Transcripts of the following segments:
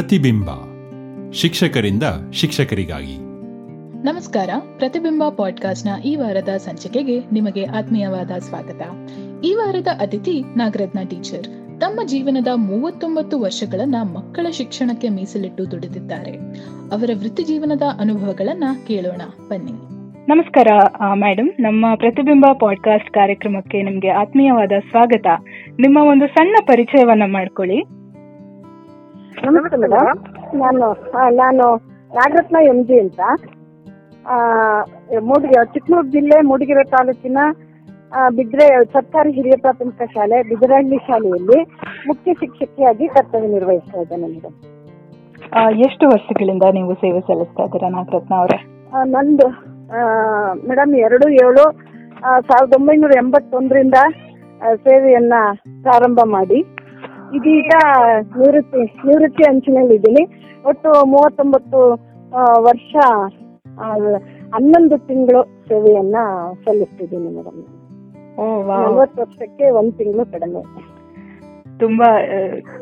ಪ್ರತಿಬಿಂಬ ಶಿಕ್ಷಕರಿಂದ ಶಿಕ್ಷಕರಿಗಾಗಿ. ನಮಸ್ಕಾರ ಪ್ರತಿಬಿಂಬ ಪಾಡ್ಕಾಸ್ಟ್ನ ಈ ವಾರದ ಸಂಚಿಕೆಗೆ ನಿಮಗೆ ಆತ್ಮೀಯವಾದ ಸ್ವಾಗತ. ಈ ವಾರದ ಅತಿಥಿ ನಾಗರತ್ನ ಟೀಚರ್. ತಮ್ಮ ಜೀವನದ ಮೂವತ್ತೊಂಬತ್ತು ವರ್ಷಗಳನ್ನ ಮಕ್ಕಳ ಶಿಕ್ಷಣಕ್ಕೆ ಮೀಸಲಿಟ್ಟು ದುಡಿದಿದ್ದಾರೆ. ಅವರ ವೃತ್ತಿ ಜೀವನದ ಅನುಭವಗಳನ್ನ ಕೇಳೋಣ ಬನ್ನಿ. ನಮಸ್ಕಾರ ಮೇಡಮ್ ನಮ್ಮ ಪ್ರತಿಬಿಂಬ ಪಾಡ್ಕಾಸ್ಟ್ ಕಾರ್ಯಕ್ರಮಕ್ಕೆ ನಿಮಗೆ ಆತ್ಮೀಯವಾದ ಸ್ವಾಗತ. ನಿಮ್ಮ ಒಂದು ಸಣ್ಣ ಪರಿಚಯವನ್ನ ಮಾಡ್ಕೊಳ್ಳಿ. ನಮಸ್ತೆ ಮೇಡಮ್ ನಾನು ನಾನು ನಾಗರತ್ನ ಎಂ ಜಿ ಅಂತ. ಆ, ಮೂಡಿಗೆ ಚಿಕ್ಕಮೂರು ಜಿಲ್ಲೆ ಮೂಡಿಗೆರೆ ತಾಲೂಕಿನ ಬಿದ್ರೆ ಸರ್ಕಾರಿ ಹಿರಿಯ ಪ್ರಾಥಮಿಕ ಶಾಲೆ ಬಿದರಹಳ್ಳಿ ಶಾಲೆಯಲ್ಲಿ ಮುಖ್ಯ ಶಿಕ್ಷಕಿಯಾಗಿ ಕರ್ತವ್ಯ ನಿರ್ವಹಿಸ್ತಾ ಇದ್ದೇನೆ ಮೇಡಮ್ ಎಷ್ಟು ವರ್ಷಗಳಿಂದ ನೀವು ಸೇವೆ ಸಲ್ಲಿಸ್ತಾ ಇದ್ದೀರಾ ನಾಗರತ್ನ ಅವರೇ? ನಂದು ಮೇಡಮ್ ಎರಡು ಏಳು ಸಾವಿರದ ಒಂಬೈನೂರ ಎಂಬತ್ತೊಂದರಿಂದ ಸೇವೆಯನ್ನ ಪ್ರಾರಂಭ ಮಾಡಿ. ಇದೀಗ ನಿವೃತ್ತಿ ನಿವೃತ್ತಿ ಅಂಚಿನಲ್ಲಿ ಇದ್ದೀನಿ. ಒಟ್ಟು ಮೂವತ್ತೊಂಬತ್ತು ವರ್ಷ ಹನ್ನೊಂದು ತಿಂಗಳು ಸೇವೆಯನ್ನ ಸಲ್ಲಿಸ್ತಿದ್ದೀನಿ ಮೇಡಮ್ ನಲವತ್ತು ವರ್ಷಕ್ಕೆ ಒಂದ್ ತಿಂಗಳು ಕಡಿಮೆ. ತುಂಬಾ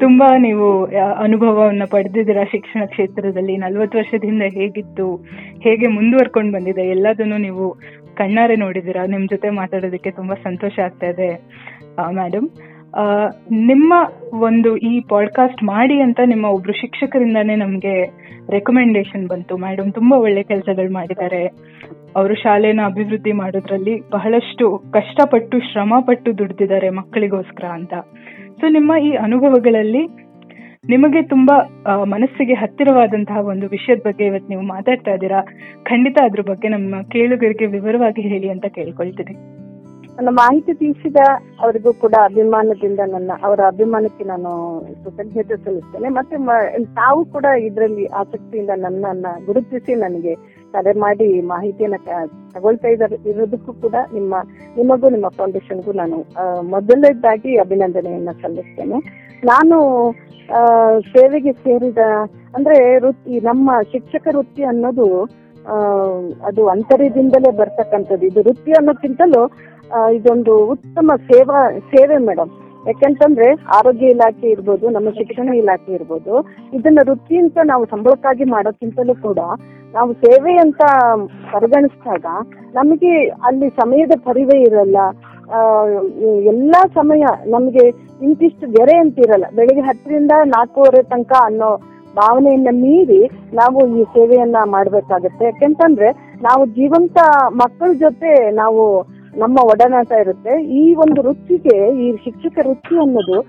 ತುಂಬಾ ನೀವು ಅನುಭವವನ್ನ ಪಡೆದಿದ್ದೀರಾ ಶಿಕ್ಷಣ ಕ್ಷೇತ್ರದಲ್ಲಿ. ನಲ್ವತ್ತು ವರ್ಷದಿಂದ ಹೇಗಿತ್ತು ಹೇಗೆ ಮುಂದುವರ್ಕೊಂಡು ಬಂದಿದೆ ಎಲ್ಲದನ್ನು ನೀವು ಕಣ್ಣಾರೆ ನೋಡಿದೀರಾ ನಿಮ್ ಜೊತೆ ಮಾತಾಡೋದಕ್ಕೆ ತುಂಬಾ ಸಂತೋಷ ಆಗ್ತಾ ಇದೆ. ಮೇಡಮ್ ನಿಮ್ಮ ಒಂದು ಈ ಪಾಡ್ಕಾಸ್ಟ್ ಮಾಡಿ ಅಂತ ನಿಮ್ಮ ಒಬ್ರು ಶಿಕ್ಷಕರಿಂದಾನೇ ನಮ್ಗೆ ರೆಕಮೆಂಡೇಶನ್ ಬಂತು. ಮೇಡಮ್ ತುಂಬಾ ಒಳ್ಳೆ ಕೆಲಸಗಳು ಮಾಡಿದ್ದಾರೆ. ಅವರು ಶಾಲೆನ ಅಭಿವೃದ್ಧಿ ಮಾಡೋದ್ರಲ್ಲಿ ಬಹಳಷ್ಟು ಕಷ್ಟಪಟ್ಟು ಶ್ರಮ ಪಟ್ಟು ದುಡ್ದಿದ್ದಾರೆ ಮಕ್ಕಳಿಗೋಸ್ಕರ ಅಂತ. ಸೊ ನಿಮ್ಮ ಈ ಅನುಭವಗಳಲ್ಲಿ ನಿಮಗೆ ತುಂಬಾ ಮನಸ್ಸಿಗೆ ಹತ್ತಿರವಾದಂತಹ ಒಂದು ವಿಷಯದ ಬಗ್ಗೆ ಇವತ್ತು ನೀವು ಮಾತಾಡ್ತಾ ಇದ್ದೀರಾ? ಖಂಡಿತ ಅದ್ರ ಬಗ್ಗೆ ನಮ್ಮ ಕೇಳುಗರಿಗೆ ವಿವರವಾಗಿ ಹೇಳಿ ಅಂತ ಕೇಳ್ಕೊಳ್ತೀನಿ. ನನ್ನ ಮಾಹಿತಿ ತಿಳಿಸಿದ ಅವರಿಗೂ ಕೂಡ ಅಭಿಮಾನದಿಂದ ನನ್ನ, ಅವರ ಅಭಿಮಾನಕ್ಕೆ ನಾನು ಕೃತಜ್ಞತೆ ಸಲ್ಲಿಸ್ತೇನೆ. ಮತ್ತೆ ತಾವು ಕೂಡ ಇದರಲ್ಲಿ ಆಸಕ್ತಿಯಿಂದ ನನ್ನನ್ನ ಗುರುತಿಸಿ ನನಗೆ ಕರೆ ಮಾಡಿ ಮಾಹಿತಿಯನ್ನ ತಗೊಳ್ತಾ ಇದ್ದಾರೆ, ಇರೋದಕ್ಕೂ ಕೂಡ ನಿಮ್ಮ, ನಿಮಗೂ ನಿಮ್ಮ ಫೌಂಡೇಶನ್ಗೂ ನಾನು ಮೊದಲನೇದಾಗಿ ಅಭಿನಂದನೆಯನ್ನ ಸಲ್ಲಿಸ್ತೇನೆ. ನಾನು ಸೇವೆಗೆ ಸೇರಿದ, ಅಂದ್ರೆ ವೃತ್ತಿ, ನಮ್ಮ ಶಿಕ್ಷಕ ವೃತ್ತಿ ಅನ್ನೋದು ಅದು ಅಂತರ್ಯದಿಂದಲೇ ಬರ್ತಕ್ಕಂಥದ್ದು. ಇದು ವೃತ್ತಿ ಅನ್ನೋಕ್ಕಿಂತಲೂ ಇದೊಂದು ಉತ್ತಮ ಸೇವಾ, ಸೇವೆ ಮೇಡಮ್. ಯಾಕಂತಂದ್ರೆ ಆರೋಗ್ಯ ಇಲಾಖೆ ಇರ್ಬೋದು, ನಮ್ಮ ಶಿಕ್ಷಣ ಇಲಾಖೆ ಇರ್ಬೋದು, ಇದನ್ನ ವೃತ್ತಿ ಅಂತ ನಾವು ಸಂಬಳಕ್ಕಾಗಿ ಮಾಡೋಕ್ಕಿಂತಲೂ ಕೂಡ ನಾವು ಸೇವೆ ಅಂತ ಪರಿಗಣಿಸಿದಾಗ ನಮಗೆ ಅಲ್ಲಿ ಸಮಯದ ಪರಿವೇ ಇರಲ್ಲ. ಎಲ್ಲಾ ಸಮಯ ನಮಗೆ ಇಂತಿಷ್ಟು ಗೆರೆ ಅಂತ ಇರಲ್ಲ ಬೆಳಿಗ್ಗೆ ಹತ್ತರಿಂದ ನಾಲ್ಕೂವರೆ ತನಕ ಅನ್ನೋ ಭಾವನೆಯನ್ನ ಮೀರಿ ನಾವು ಈ ಸೇವೆಯನ್ನ ಮಾಡ್ಬೇಕಾಗತ್ತೆ. ಯಾಕೆಂತಂದ್ರೆ ನಾವು ಜೀವಂತ ಮಕ್ಕಳ ಜೊತೆ ನಾವು ನಮ್ಮ ಒಡನಾಟ ಇರುತ್ತೆ. ಈ ಒಂದು ವೃತ್ತಿಗೆ, ಈ ಶಿಕ್ಷಕ ವೃತ್ತಿ ಅನ್ನೋದು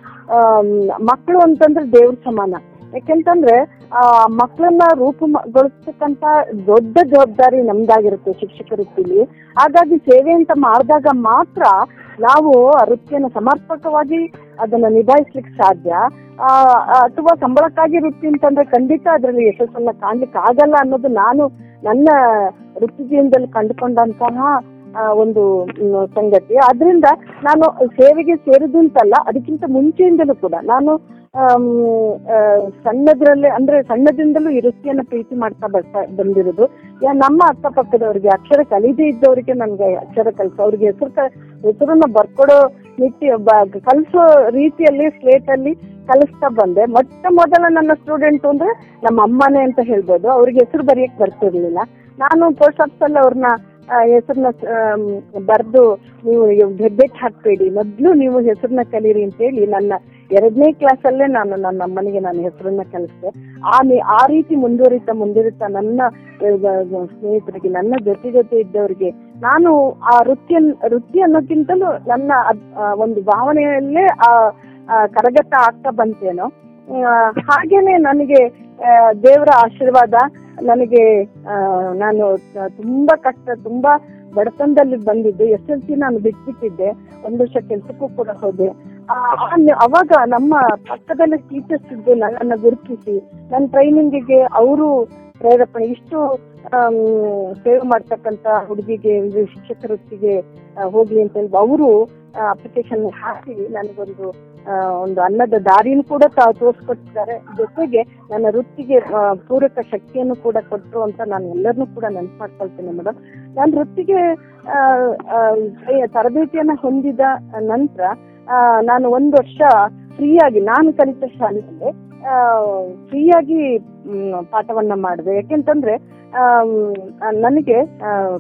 ಮಕ್ಕಳು ಅಂತಂದ್ರೆ ದೇವ್ರ ಸಮಾನ. ಯಾಕೆಂತಂದ್ರೆ, ಆ, ಮಕ್ಕಳನ್ನ ರೂಪುಗೊಳಿಸ್ತಕ್ಕಂತ ದೊಡ್ಡ ಜವಾಬ್ದಾರಿ ನಮ್ದಾಗಿರುತ್ತೆ ಶಿಕ್ಷಕ ವೃತ್ತಿಲಿ. ಹಾಗಾಗಿ ಸೇವೆ ಅಂತ ಮಾಡಿದಾಗ ಮಾತ್ರ ನಾವು ಆ ವೃತ್ತಿಯನ್ನು ಸಮರ್ಪಕವಾಗಿ ಅದನ್ನ ನಿಭಾಯಿಸ್ಲಿಕ್ಕೆ ಸಾಧ್ಯ. ಅಥವಾ ಸಂಬಳಕ್ಕಾಗಿ ವೃತ್ತಿ ಅಂತಂದ್ರೆ ಖಂಡಿತ ಅದರಲ್ಲಿ ಯಶಸ್ಸನ್ನ ಕಾಣ್ಲಿಕ್ಕೆ ಆಗಲ್ಲ ಅನ್ನೋದು ನಾನು ನನ್ನ ವೃತ್ತಿ ಜೀವನದಲ್ಲಿ ಕಂಡುಕೊಂಡಂತಹ ಒಂದು ಸಂಗತಿ. ಆದ್ರಿಂದ ನಾನು ಸೇವೆಗೆ ಸೇರಿದಂತಲ್ಲ ಅದಕ್ಕಿಂತ ಮುಂಚೆಯಿಂದಲೂ ಕೂಡ ನಾನು ಸಣ್ಣದ್ರಲ್ಲೇ ಅಂದ್ರೆ ಸಣ್ಣದಿಂದಲೂ ಈ ವೃತ್ತಿಯನ್ನ ಪ್ರೀತಿ ಮಾಡ್ತಾ ಬರ್ತಾ ಬಂದಿರೋದು. ಯಾ, ನಮ್ಮ ಅಕ್ಕಪಕ್ಕದವರಿಗೆ, ಅಕ್ಷರ ಕಲಿದೇ ಇದ್ದವರಿಗೆ ನನ್ಗೆ ಅಕ್ಷರ ಕಲಿಸ ಅವ್ರಿಗೆ ಹೆಸರು ಹೆಸರನ್ನ ಬರ್ಕೊಡೋ ನಿಟ್ಟಿ ಬ- ಕಲಿಸೋ ರೀತಿಯಲ್ಲಿ ಸ್ಲೇಟ್ ಅಲ್ಲಿ ಕಲಿಸ್ತಾ ಬಂದೆ. ಮೊಟ್ಟ ಮೊದಲ ನನ್ನ ಸ್ಟೂಡೆಂಟ್ ಅಂದ್ರೆ ನಮ್ಮ ಅಮ್ಮನೇ ಅಂತ ಹೇಳ್ಬೋದು. ಅವ್ರಿಗೆ ಹೆಸರು ಬರೆಯಕ್ ಬರ್ತಿರ್ಲಿಲ್ಲ. ನಾನು ಪೋಸ್ಟ್ ಆಫೀಸ್ ಅಲ್ಲಿ ಅವ್ರನ್ನ ಹೆಸರನ್ನ ಬರೆದು ನೀವು ಹೆಬ್ಬೆಟ್ ಹಾಕ್ಬೇಡಿ. ಮೊದ್ಲು ನೀವು ಹೆಸರನ್ನ ಕಲೀರಿ ಅಂತ ಹೇಳಿ ನನ್ನ ಎರಡನೇ ಕ್ಲಾಸ್ ಅಲ್ಲೇ ನಾನು ನನ್ನ ಅಮ್ಮನಿಗೆ ನಾನು ಹೆಸರನ್ನ ಕಲಿಸಿದೆ. ಆ ಆ ರೀತಿ ಮುಂದುವರಿತಾ ಮುಂದುವರಿತಾ ನನ್ನ ಸ್ನೇಹಿತರಿಗೆ, ನನ್ನ ಜೊತೆ ಜೊತೆ ಇದ್ದವರಿಗೆ ನಾನು ಆ ವೃತ್ತಿ ವೃತ್ತಿ ಅನ್ನೋಕ್ಕಿಂತಲೂ ನನ್ನ ಒಂದು ಭಾವನೆಯಲ್ಲೇ ಆ ಕರಗತ ಆಗ್ತಾ ಬಂತೇನೋ. ಹಾಗೇನೆ ನನಗೆ ದೇವರ ಆಶೀರ್ವಾದ, ನನಗೆ ನಾನು ತುಂಬಾ ಕಷ್ಟ, ತುಂಬಾ ಬಡತನದಲ್ಲಿ ಬಂದಿದ್ದು, ಎಸ್ ಎಲ್ ಸಿ ನಾನು ಬಿಟ್ಬಿಟ್ಟಿದ್ದೆ, ಒಂದು ವರ್ಷ ಕೆಲ್ಸಕ್ಕೂ ಕೂಡ ಹೋದೆ. ಅವಾಗ ನಮ್ಮ ಪಕ್ಕದಲ್ಲಿ ಟೀಚರ್ಸ್ ಇದ್ದು ನನ್ನ ಗುರುತಿಸಿ ನನ್ನ ಟ್ರೈನಿಂಗಿಗೆ ಅವರು ಪ್ರೇರೇಪಣೆ, ಇಷ್ಟು ಸೇವೆ ಮಾಡ್ತಕ್ಕಂತ ಹುಡುಗಿಗೆ ಶಿಕ್ಷಕ ವೃತ್ತಿಗೆ ಹೋಗ್ಲಿ ಅಂತ ಹೇಳಿ ಅವರು ಅಪ್ಲಿಕೇಶನ್ ಹಾಕಿ ನನಗೊಂದು ಒಂದು ಅನ್ನದ ದಾರಿನೂ ಕೂಡ ತಾವು ತೋರಿಸ್ಕೊಟ್ಟಿದ್ದಾರೆ. ಜೊತೆಗೆ ನನ್ನ ವೃತ್ತಿಗೆ ಪೂರಕ ಶಕ್ತಿಯನ್ನು ಕೂಡ ಕೊಟ್ಟರು ಅಂತ ನಾನು ಎಲ್ಲರನ್ನೂ ಕೂಡ ನೆನಪು ಮಾಡ್ಕೊಳ್ತೇನೆ ಮೇಡಮ್ ನಾನು ವೃತ್ತಿಗೆ ತರಬೇತಿಯನ್ನ ಹೊಂದಿದ ನಂತರ ನಾನು ಒಂದು ವರ್ಷ ಫ್ರೀಯಾಗಿ, ನಾನು ಕಲಿತ ಶಾಲೆಯಲ್ಲಿ ಫ್ರೀಯಾಗಿ ಪಾಠವನ್ನ ಮಾಡಿದೆ. ಯಾಕೆಂತಂದ್ರೆ ನನಗೆ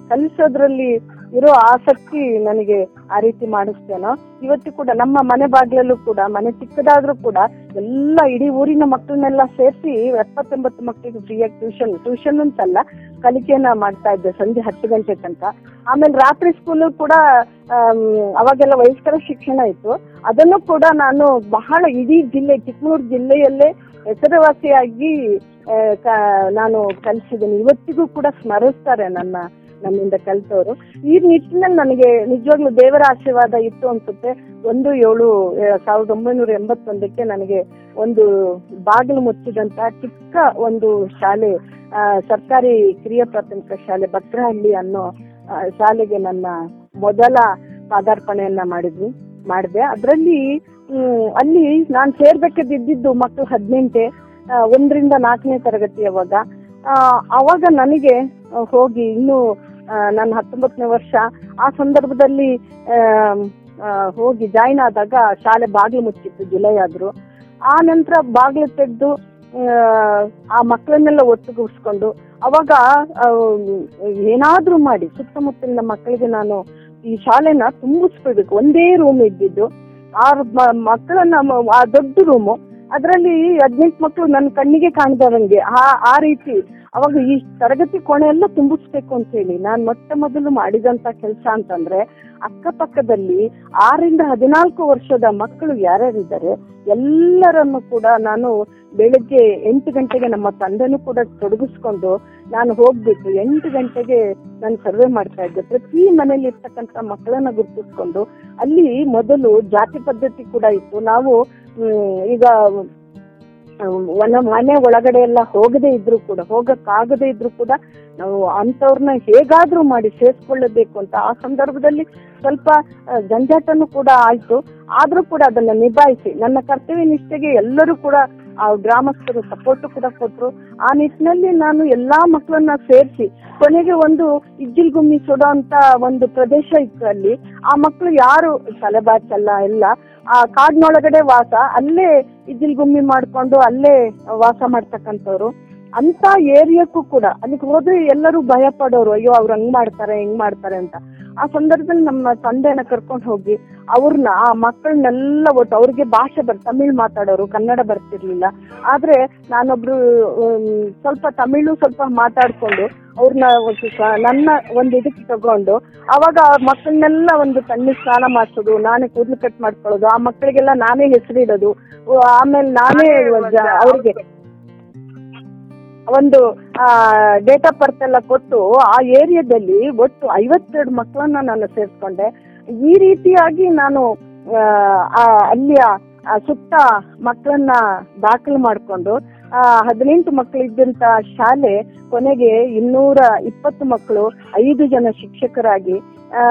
ಕಲಿಸೋದ್ರಲ್ಲಿ ಇರೋ ಆಸಕ್ತಿ ನನಗೆ ಆ ರೀತಿ ಮಾಡಿಸ್ತೇನೋ. ಇವತ್ತು ಕೂಡ ನಮ್ಮ ಮನೆ ಬಾಗಿಲಲ್ಲೂ ಕೂಡ, ಮನೆ ಚಿಕ್ಕದಾದ್ರೂ ಕೂಡ ಎಲ್ಲ ಇಡೀ ಊರಿನ ಮಕ್ಕಳನ್ನೆಲ್ಲ ಸೇರಿಸಿ, ಎಪ್ಪತ್ತೊಂಬತ್ತು ಮಕ್ಕಳಿಗೆ ಫ್ರೀಯಾಗಿ ಟ್ಯೂಷನ್ ಟ್ಯೂಷನ್ ಅಂತಲ್ಲ ಕಲಿಕೆಯನ್ನ ಮಾಡ್ತಾ ಇದ್ದೆ ಸಂಜೆ ಹತ್ತು ಗಂಟೆ ತನಕ. ಆಮೇಲೆ ರಾತ್ರಿ ಸ್ಕೂಲು ಕೂಡ ಅವಾಗೆಲ್ಲ ವಯಸ್ಕರ ಶಿಕ್ಷಣ ಇತ್ತು. ಅದನ್ನು ಕೂಡ ನಾನು ಬಹಳ ಇಡೀ ಜಿಲ್ಲೆ ಚಿಕ್ಕಮಗಳೂರು ಜಿಲ್ಲೆಯಲ್ಲೇ ಹೆಸರುವಾಸಿಯಾಗಿ ನಾನು ಕಲಿಸಿದ್ದೀನಿ. ಇವತ್ತಿಗೂ ಕೂಡ ಸ್ಮರಿಸ್ತಾರೆ ನನ್ನ, ನನ್ನಿಂದ ಕಲಿತವರು. ಈ ನಿಟ್ಟಿನಲ್ಲಿ ನನಗೆ ನಿಜವಾಗ್ಲೂ ದೇವರ ಆಶೀರ್ವಾದ ಇತ್ತು ಅನ್ಸುತ್ತೆ. ಒಂದು ಏಳು ಸಾವಿರದ ಒಂಬೈನೂರ ಎಂಬತ್ತೊಂದಕ್ಕೆ ನನಗೆ ಒಂದು ಬಾಗಿಲು ಮುಚ್ಚಿದಂತ ಚಿಕ್ಕ ಒಂದು ಶಾಲೆ ಸರ್ಕಾರಿ ಕಿರಿಯ ಪ್ರಾಥಮಿಕ ಶಾಲೆ ಭದ್ರಹಳ್ಳಿ ಅನ್ನೋ ಶಾಲೆಗೆ ನನ್ನ ಮೊದಲ ಪಾದಾರ್ಪಣೆಯನ್ನ ಮಾಡಿದ್ವಿ, ಮಾಡಿದೆ. ಅದರಲ್ಲಿ ಅಲ್ಲಿ ನಾನು ಸೇರ್ಬೇಕಾದಿದ್ದು ಮಕ್ಕಳು ಹದಿನೆಂಟೆ ಒಂದರಿಂದ ನಾಲ್ಕನೇ ತರಗತಿ ಅವಾಗ. ಅವಾಗ ನನಗೆ ಹೋಗಿ ಇನ್ನು ನನ್ನ ಹತ್ತೊಂಬತ್ತನೇ ವರ್ಷ, ಆ ಸಂದರ್ಭದಲ್ಲಿ ಹೋಗಿ ಜಾಯಿನ್ ಆದಾಗ ಶಾಲೆ ಬಾಗಿಲು ಮುಚ್ಚಿತ್ತು, ಜುಲೈ ಆದ್ರು. ಆ ನಂತರ ಬಾಗಿಲು ತೆಗೆದು ಆ ಮಕ್ಕಳನ್ನೆಲ್ಲ ಒಟ್ಟುಗೂಡಿಸ್ಕೊಂಡು ಅವಾಗ ಆ, ಏನಾದ್ರೂ ಮಾಡಿ ಸುತ್ತಮುತ್ತಲಿನ ಮಕ್ಕಳಿಗೆ ನಾನು ಈ ಶಾಲೆನ ತುಂಬಿಸ್ಕೊಳ್ಬೇಕು ಒಂದೇ ರೂಮ್ ಇದ್ದಿದ್ದು. ಆರು ಮಕ್ಕಳನ್ನ ಆ ದೊಡ್ಡ ರೂಮು ಅದರಲ್ಲಿ ಹದಿನೆಂಟು ಮಕ್ಕಳು ನನ್ನ ಕಣ್ಣಿಗೆ ಕಾಣ್ದವಂಗೆ. ಆ ಆ ರೀತಿ ಅವಾಗ ಈ ತರಗತಿ ಕೋಣೆ ಎಲ್ಲ ತುಂಬಿಸ್ಬೇಕು ಅಂತ ಹೇಳಿ ನಾನ್ ಮೊಟ್ಟ ಮೊದಲು ಮಾಡಿದಂತ ಕೆಲಸ ಅಂತಂದ್ರೆ ಅಕ್ಕಪಕ್ಕದಲ್ಲಿ ಆರಿಂದ ಹದಿನಾಲ್ಕು ವರ್ಷದ ಮಕ್ಕಳು ಯಾರ್ಯಾರಿದ್ದಾರೆ ಎಲ್ಲರನ್ನು ಕೂಡ ನಾನು ಬೆಳಿಗ್ಗೆ ಎಂಟು ಗಂಟೆಗೆ ನಮ್ಮ ತಂದೆನೂ ಕೂಡ ತೊಡಗಿಸ್ಕೊಂಡು ನಾನು ಹೋಗ್ಬಿಟ್ಟು ಎಂಟು ಗಂಟೆಗೆ ನಾನು ಸರ್ವೆ ಮಾಡ್ತಾ ಇದ್ದೆ. ಪ್ರತಿ ಮನೇಲಿ ಇರ್ತಕ್ಕಂತ ಮಕ್ಕಳನ್ನ ಗುರುತಿಸ್ಕೊಂಡು ಅಲ್ಲಿ ಮೊದಲು ಜಾತಿ ಪದ್ಧತಿ ಕೂಡ ಇತ್ತು. ನಾವು ಈಗ ಒನ ಮನೆ ಒಳಗಡೆ ಎಲ್ಲ ಹೋಗದೆ ಇದ್ರು ಕೂಡ, ಹೋಗಕ್ಕಾಗದೇ ಇದ್ರು ಕೂಡ ನಾವು ಅಂತವ್ರನ್ನ ಹೇಗಾದ್ರೂ ಮಾಡಿ ಸೇರ್ಸ್ಕೊಳ್ಳಬೇಕು ಅಂತ ಆ ಸಂದರ್ಭದಲ್ಲಿ ಸ್ವಲ್ಪ ಜಂಜಾಟನು ಕೂಡ ಆಯ್ತು. ಆದ್ರೂ ಕೂಡ ಅದನ್ನ ನಿಭಾಯಿಸಿ, ನನ್ನ ಕರ್ತವ್ಯ ನಿಷ್ಠೆಗೆ ಎಲ್ಲರೂ ಕೂಡ ಆ ಗ್ರಾಮಸ್ಥರು ಸಪೋರ್ಟ್ ಕೂಡ ಕೊಟ್ರು. ಆ ನಿಟ್ಟಿನಲ್ಲಿ ನಾನು ಎಲ್ಲಾ ಮಕ್ಕಳನ್ನ ಸೇರಿಸಿ, ಕೊನೆಗೆ ಒಂದು ಇಜ್ಜಿಲ್ಗುಮ್ಮಿ ಸುಡೋ ಅಂತ ಒಂದು ಪ್ರದೇಶ ಇತ್ತು ಅಲ್ಲಿ. ಆ ಮಕ್ಕಳು ಯಾರು ತಲೆಬಾಚಲ್ಲ ಎಲ್ಲ ಆ ಕಾಡಿನೊಳಗಡೆ ವಾಸ, ಅಲ್ಲೇ ಇಜ್ಜಿಲ್ಗುಮ್ಮಿ ಮಾಡ್ಕೊಂಡು ಅಲ್ಲೇ ವಾಸ ಮಾಡ್ತಕ್ಕಂಥವ್ರು. ಅಂತ ಏರಿಯಾಕ್ಕೂ ಕೂಡ, ಅಲ್ಲಿಗೆ ಹೋದ್ರೆ ಎಲ್ಲರೂ ಭಯ ಪಡೋರು, ಅಯ್ಯೋ, ಅವ್ರು ಹಂಗ್ ಮಾಡ್ತಾರೆ, ಹೆಂಗ್ ಮಾಡ್ತಾರೆ ಅಂತ. ಆ ಸಂದರ್ಭದಲ್ಲಿ ನಮ್ಮ ತಂದೆನ ಕರ್ಕೊಂಡು ಹೋಗಿ ಅವ್ರನ್ನ ಆ ಮಕ್ಕಳನ್ನೆಲ್ಲ ಒಟ್ಟು, ಅವ್ರಿಗೆ ಭಾಷೆ ಬರ್, ತಮಿಳ್ ಮಾತಾಡೋರು, ಕನ್ನಡ ಬರ್ತಿರ್ಲಿಲ್ಲ. ಆದ್ರೆ ನಾನೊಬ್ರು ಸ್ವಲ್ಪ ತಮಿಳು ಸ್ವಲ್ಪ ಮಾತಾಡ್ಕೊಂಡು ಅವ್ರನ್ನ ನನ್ನ ಒಂದು ಇದಕ್ಕೆ ತಗೊಂಡು ಅವಾಗ ಆ ಮಕ್ಕಳನ್ನೆಲ್ಲ ಒಂದು ತಣ್ಣೀರ್ ಸ್ನಾನ ಮಾಡಿಸೋದು, ನಾನೇ ಕೂದಲು ಕಟ್ ಮಾಡ್ಕೊಳ್ಳೋದು, ಆ ಮಕ್ಕಳಿಗೆಲ್ಲ ನಾನೇ ಹೆಸರಿಡೋದು ಆಮೇಲೆ ನಾನೇ ಅವ್ರಿಗೆ ಒಂದು ಡೇಟ್ ಆಫ್ ಬರ್ತ್ ಎಲ್ಲ ಕೊಟ್ಟು ಆ ಏರಿಯಾದಲ್ಲಿ ಒಟ್ಟು ಐವತ್ತೆರಡು ಮಕ್ಕಳನ್ನ ನಾನು ಸೇರಿಸ್ಕೊಂಡೆ. ಈ ರೀತಿಯಾಗಿ ನಾನು ಅಲ್ಲಿಯ ಸುತ್ತ ಮಕ್ಕಳನ್ನ ದಾಖಲು ಮಾಡಿಕೊಂಡು ಹದಿನೆಂಟು ಮಕ್ಕಳಿದ್ದಂತ ಶಾಲೆ ಕೊನೆಗೆ ಇನ್ನೂರ ಇಪ್ಪತ್ತು ಮಕ್ಕಳು ಐದು ಜನ ಶಿಕ್ಷಕರಾಗಿ ಆ,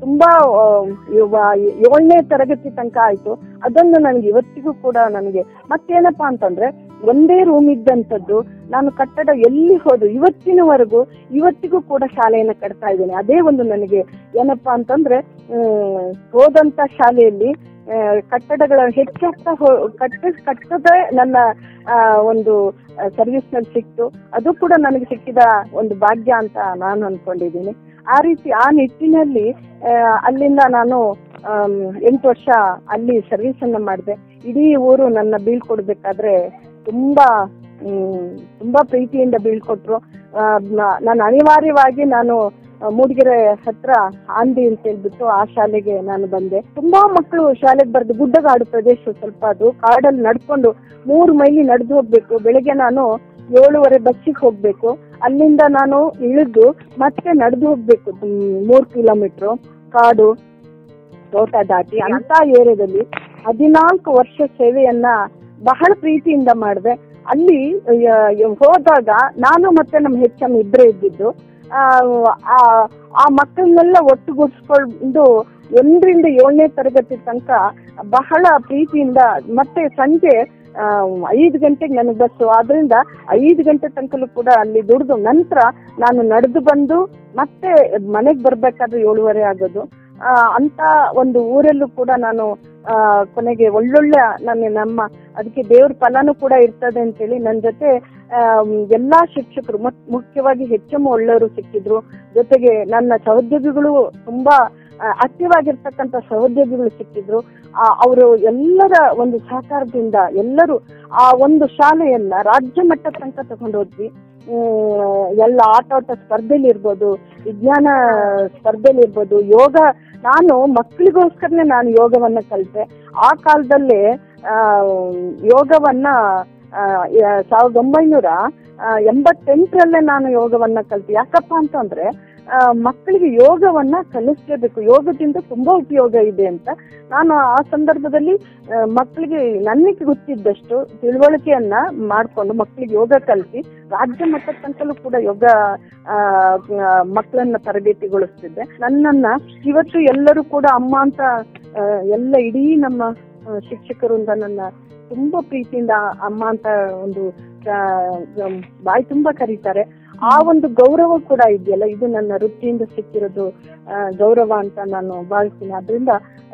ತುಂಬಾ ಆ, ಏಳನೇ ತರಗತಿ ತನಕ ಆಯ್ತು. ಅದನ್ನು ನನಗೆ ಇವತ್ತಿಗೂ ಕೂಡ ನನಗೆ ಮತ್ತೇನಪ್ಪಾ ಅಂತಂದ್ರೆ ಒಂದೇ ರೂಮ್ ಇದ್ದಂಥದ್ದು ನಾನು ಕಟ್ಟಡ ಎಲ್ಲಿ ಹೋದ್ರು ಇವತ್ತಿನವರೆಗೂ ಇವತ್ತಿಗೂ ಕೂಡ ಶಾಲೆಯನ್ನ ಕಟ್ತಾ ಇದ್ದೇನೆ. ಅದೇ ಒಂದು ನನಗೆ ಏನಪ್ಪಾ ಅಂತಂದ್ರೆ ಹೋದಂತ ಶಾಲೆಯಲ್ಲಿ ಆ, ಕಟ್ಟಡಗಳ ಹೆಚ್ಚಾಗ್ತಾ ಕಟ್ಟ ಕಟ್ಟದೆ ನನ್ನ ಒಂದು ಸರ್ವಿಸ್ನಲ್ಲಿ ಸಿಕ್ತು. ಅದು ಕೂಡ ನನಗೆ ಸಿಕ್ಕಿದ ಒಂದು ಭಾಗ್ಯ ಅಂತ ನಾನು ಅನ್ಕೊಂಡಿದ್ದೀನಿ. ಆ ರೀತಿ ಆ ನಿಟ್ಟಿನಲ್ಲಿ ಅಲ್ಲಿಂದ ನಾನು ಎಂಟು ವರ್ಷ ಅಲ್ಲಿ ಸರ್ವಿಸ್ ಅನ್ನ ಮಾಡಿದೆ. ಇಡೀ ಊರು ನನ್ನ ಬೀಳ್ಕೊಡ್ಬೇಕಾದ್ರೆ ತುಂಬಾ ಹ್ಮ್, ತುಂಬಾ ಪ್ರೀತಿಯಿಂದ ಬೀಳ್ಕೊಟ್ರು ನಾನು ಅನಿವಾರ್ಯವಾಗಿ ನಾನು ಮೂಡಿಗೆರೆ ಹತ್ರ ಆಂದಿ ಅಂತ ಹೇಳ್ಬಿಟ್ಟು ಆ ಶಾಲೆಗೆ ನಾನು ಬಂದೆ. ತುಂಬಾ ಮಕ್ಕಳು ಶಾಲೆಗೆ ಬರ್ದು ಗುಡ್ಡಗಾಡು ಪ್ರದೇಶ ಸ್ವಲ್ಪ ಅದು, ಕಾಡಲ್ಲಿ ನಡ್ಕೊಂಡು ಮೂರು ಮೈಲಿ ನಡೆದು ಹೋಗ್ಬೇಕು. ಬೆಳಿಗ್ಗೆ ನಾನು ಏಳುವರೆ ಬಸ್ಸಿಗೆ ಹೋಗ್ಬೇಕು. ಅಲ್ಲಿಂದ ನಾನು ಇಳಿದು ಮತ್ತೆ ನಡೆದು ಹೋಗ್ಬೇಕು. ಮೂರ್ ಕಿಲೋಮೀಟರ್ ಕಾಡು, ತೋಟ ದಾಟಿ ಅಂತ ಏರಿಯಾದಲ್ಲಿ ಹದಿನಾಲ್ಕು ವರ್ಷ ಸೇವೆಯನ್ನ ಬಹಳ ಪ್ರೀತಿಯಿಂದ ಮಾಡಿದೆ. ಅಲ್ಲಿ ಹೋದಾಗ ನಾನು ಮತ್ತೆ ನಮ್ಮ ಹೆಚ್ ಎಂ ಇಬ್ಬರೇ ಇದ್ದಿದ್ದು. ಆ, ಮಕ್ಕಳನ್ನೆಲ್ಲ ಒಟ್ಟುಗೂಡಿಸ್ಕೊಂಡು ಒಂದರಿಂದ ಏಳನೇ ತರಗತಿ ತನಕ ಬಹಳ ಪ್ರೀತಿಯಿಂದ ಮತ್ತೆ ಸಂಜೆ ಐದು ಗಂಟೆಗೆ ನನಗೆ ಬಸ್ಸು. ಆದ್ರಿಂದ ಐದು ಗಂಟೆ ತನಕಲೂ ಕೂಡ ಅಲ್ಲಿ ದುಡ್ದು ನಂತರ ನಾನು ನಡೆದು ಬಂದು ಮತ್ತೆ ಮನೆಗೆ ಬರ್ಬೇಕಾದ್ರೆ ಏಳುವರೆ ಆಗೋದು. ಅಂತ ಒಂದು ಊರಲ್ಲೂ ಕೂಡ ನಾನು ಕೊನೆಗೆ ಒಳ್ಳೊಳ್ಳೆ ನನ್ನ ನಮ್ಮ ಅದಕ್ಕೆ ದೇವ್ರ ಫಲಾನು ಕೂಡ ಇರ್ತದೆ ಅಂತೇಳಿ ನನ್ನ ಜೊತೆ ಎಲ್ಲಾ ಶಿಕ್ಷಕರು ಮುಖ್ಯವಾಗಿ ಹೆಚ್ಚಮ್ಮ ಒಳ್ಳೆಯವರು ಸಿಕ್ಕಿದ್ರು. ಜೊತೆಗೆ ನನ್ನ ಸಹೋದ್ಯೋಗಿಗಳು ತುಂಬಾ ಆಕ್ಟಿವ್ ಆಗಿರ್ತಕ್ಕಂತ ಸಹೋದ್ಯೋಗಿಗಳು ಸಿಕ್ಕಿದ್ರು. ಅವರು ಎಲ್ಲರ ಒಂದು ಸಹಕಾರದಿಂದ ಎಲ್ಲರೂ ಆ ಒಂದು ಶಾಲೆಯನ್ನ ರಾಜ್ಯ ಮಟ್ಟ ತನಕ ತಗೊಂಡೋದ್ವಿ ಎಲ್ಲ ಆಟೋಟ ಸ್ಪರ್ಧೆಲಿ ಇರ್ಬೋದು, ವಿಜ್ಞಾನ ಸ್ಪರ್ಧೆಲಿ ಇರ್ಬೋದು, ಯೋಗ. ನಾನು ಮಕ್ಕಳಿಗೋಸ್ಕರನೇ ನಾನು ಯೋಗವನ್ನ ಕಲಿತೆ. ಆ ಕಾಲದಲ್ಲಿ ಯೋಗವನ್ನ ಸಾವಿರದ ಒಂಬೈನೂರ ಎಂಬತ್ತೆಂಟರಲ್ಲೇ ನಾನು ಯೋಗವನ್ನ ಕಲಿತೆ. ಯಾಕಪ್ಪ ಅಂತಂದ್ರೆ ಮಕ್ಕಳಿಗೆ ಯೋಗವನ್ನ ಕಲಿಸ್ಲೇಬೇಕು. ಯೋಗದಿಂದ ತುಂಬಾ ಉಪಯೋಗ ಇದೆ ಅಂತ. ನಾನು ಆ ಸಂದರ್ಭದಲ್ಲಿ ಮಕ್ಕಳಿಗೆ ನನಗೆ ಗೊತ್ತಿದ್ದಷ್ಟು ತಿಳುವಳಿಕೆಯನ್ನ ಮಾಡ್ಕೊಂಡು ಮಕ್ಕಳಿಗೆ ಯೋಗ ಕಲಿಸಿ, ರಾಜ್ಯ ಮಟ್ಟದ ಕೂಡ ಯೋಗ ಮಕ್ಕಳನ್ನ ತರಬೇತಿಗೊಳಿಸ್ತಿದ್ದೆ. ನನ್ನನ್ನ ಇವತ್ತು ಎಲ್ಲರೂ ಕೂಡ ಅಮ್ಮ ಅಂತ ಎಲ್ಲ ಇಡೀ ನಮ್ಮ ಶಿಕ್ಷಕರಿಂದ ನನ್ನ ತುಂಬಾ ಪ್ರೀತಿಯಿಂದ ಅಮ್ಮ ಅಂತ ಒಂದು ಬಾಯಿ ತುಂಬಾ ಕರೀತಾರೆ. ಆ ಒಂದು ಗೌರವ ಕೂಡ ಇದೆಯಲ್ಲ ಇದು ನನ್ನ ವೃತ್ತಿಯಿಂದ ಸಿಕ್ಕಿರೋದು ಗೌರವ ಅಂತ ನಾನು ಭಾವಿಸ್ತೀನಿ. ಅದರಿಂದ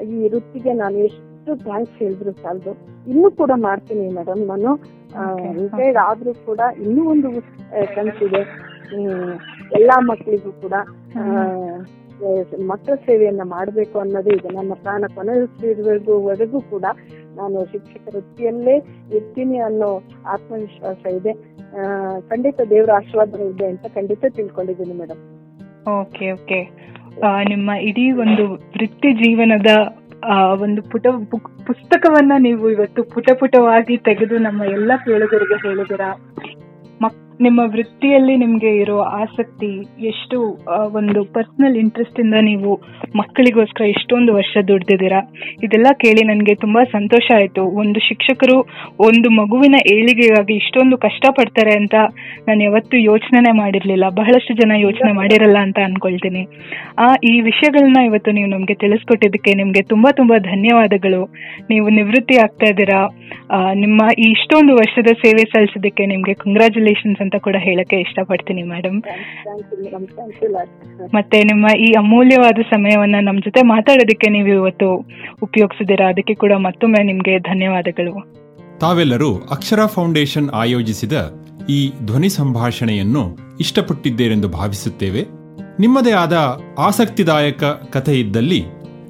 ಈ ವೃತ್ತಿಗೆ ನಾನು ಎಷ್ಟು ಥ್ಯಾಂಕ್ಸ್ ಹೇಳಿದ್ರು ಸಾಲದು. ಇನ್ನೂ ಕೂಡ ಮಾಡ್ತೀನಿ ಮೇಡಮ್ ನಾನು. ರಿಟೈರ್ಡ್ ಆದ್ರೂ ಕೂಡ ಇನ್ನೂ ಒಂದು ಕನಸಿದೆ ಹ್ಮ್ ಎಲ್ಲಾ ಮಕ್ಕಳಿಗೂ ಕೂಡ ಆ, ಮಕ್ಕಳ ಸೇವೆಯನ್ನ ಮಾಡಬೇಕು ಅನ್ನೋದೇ ಇದೆ. ನನ್ನ ಪ್ರಾಣ ಕೊನೆವರೆಗೂ ಕೂಡ ನಾನು ಶಿಕ್ಷಕ ವೃತ್ತಿಯಲ್ಲೇ ಇರ್ತೀನಿ ಅನ್ನೋ ಆತ್ಮವಿಶ್ವಾಸ ಇದೆ. ಖಂಡಿತ ದೇವರ ಆಶೀರ್ವಾದ ಇದೆ ಅಂತ ಖಂಡಿತ ತಿಳ್ಕೊಂಡಿದ್ದೀನಿ ಮೇಡಮ್ ಓಕೆ ಓಕೆ. ನಿಮ್ಮ ಇಡೀ ಒಂದು ವೃತ್ತಿ ಜೀವನದ ಒಂದು ಪುಟ ಪುಸ್ತಕವನ್ನ ನೀವು ಇವತ್ತು ಪುಟ ಪುಟವಾಗಿ ತೆಗೆದು ನಮ್ಮ ಎಲ್ಲ ಕೇಳುಗರಿಗೆ ಹೇಳಿದಿರಾ ನಿಮ್ಮ ವೃತ್ತಿಯಲ್ಲಿ ನಿಮ್ಗೆ ಇರೋ ಆಸಕ್ತಿ ಎಷ್ಟು ಒಂದು ಪರ್ಸನಲ್ ಇಂಟ್ರೆಸ್ಟ್ ಇಂದ ನೀವು ಮಕ್ಕಳಿಗೋಸ್ಕರ ಎಷ್ಟೊಂದು ವರ್ಷ ದುಡ್ದಿದ್ದೀರಾ? ಇದೆಲ್ಲ ಕೇಳಿ ನನಗೆ ತುಂಬಾ ಸಂತೋಷ ಆಯ್ತು. ಒಂದು ಶಿಕ್ಷಕರು ಒಂದು ಮಗುವಿನ ಏಳಿಗೆಗಾಗಿ ಇಷ್ಟೊಂದು ಕಷ್ಟ ಪಡ್ತಾರೆ ಅಂತ ನಾನು ಯಾವತ್ತೂ ಯೋಚನೆ ಮಾಡಿರ್ಲಿಲ್ಲ. ಬಹಳಷ್ಟು ಜನ ಯೋಚನೆ ಮಾಡಿರಲ್ಲ ಅಂತ ಅನ್ಕೊಳ್ತೀನಿ. ಆ, ಈ ವಿಷಯಗಳನ್ನ ಇವತ್ತು ನೀವು ನಮ್ಗೆ ತಿಳಿಸ್ಕೊಟ್ಟಿದ್ದಕ್ಕೆ ನಿಮ್ಗೆ ತುಂಬಾ ತುಂಬಾ ಧನ್ಯವಾದಗಳು. ನೀವು ನಿವೃತ್ತಿ ಆಗ್ತಾ ಇದ್ದೀರಾ. ನಿಮ್ಮ ಇಷ್ಟೊಂದು ವರ್ಷದ ಸೇವೆ ಸಲ್ಲಿಸೋದಕ್ಕೆ ನಿಮ್ಗೆ ಕಂಗ್ರಾಚುಲೇಷನ್ಸ್ ಅಂತ ಕೂಡ ಹೇಳಕ್ಕೆ ಇಷ್ಟಪಡ್ತೀನಿ ಮೇಡಮ್ ಮತ್ತೆ ನಿಮ್ಮ ಈ ಅಮೂಲ್ಯವಾದ ಸಮಯವನ್ನ ನಮ್ ಜೊತೆ ಮಾತಾಡೋದಕ್ಕೆ ನೀವು ಇವತ್ತು ಉಪಯೋಗಿಸಿದಿರಾ? ಅದಕ್ಕೆ ಕೂಡ ಮತ್ತೊಮ್ಮೆ ನಿಮ್ಗೆ ಧನ್ಯವಾದಗಳು. ತಾವೆಲ್ಲರೂ ಅಕ್ಷರ ಫೌಂಡೇಶನ್ ಆಯೋಜಿಸಿದ ಈ ಧ್ವನಿ ಸಂಭಾಷಣೆಯನ್ನು ಇಷ್ಟಪಟ್ಟಿದ್ದೇರೆಂದು ಭಾವಿಸುತ್ತೇವೆ. ನಿಮ್ಮದೇ ಆದ ಆಸಕ್ತಿದಾಯಕ ಕಥೆ ಇದ್ದಲ್ಲಿ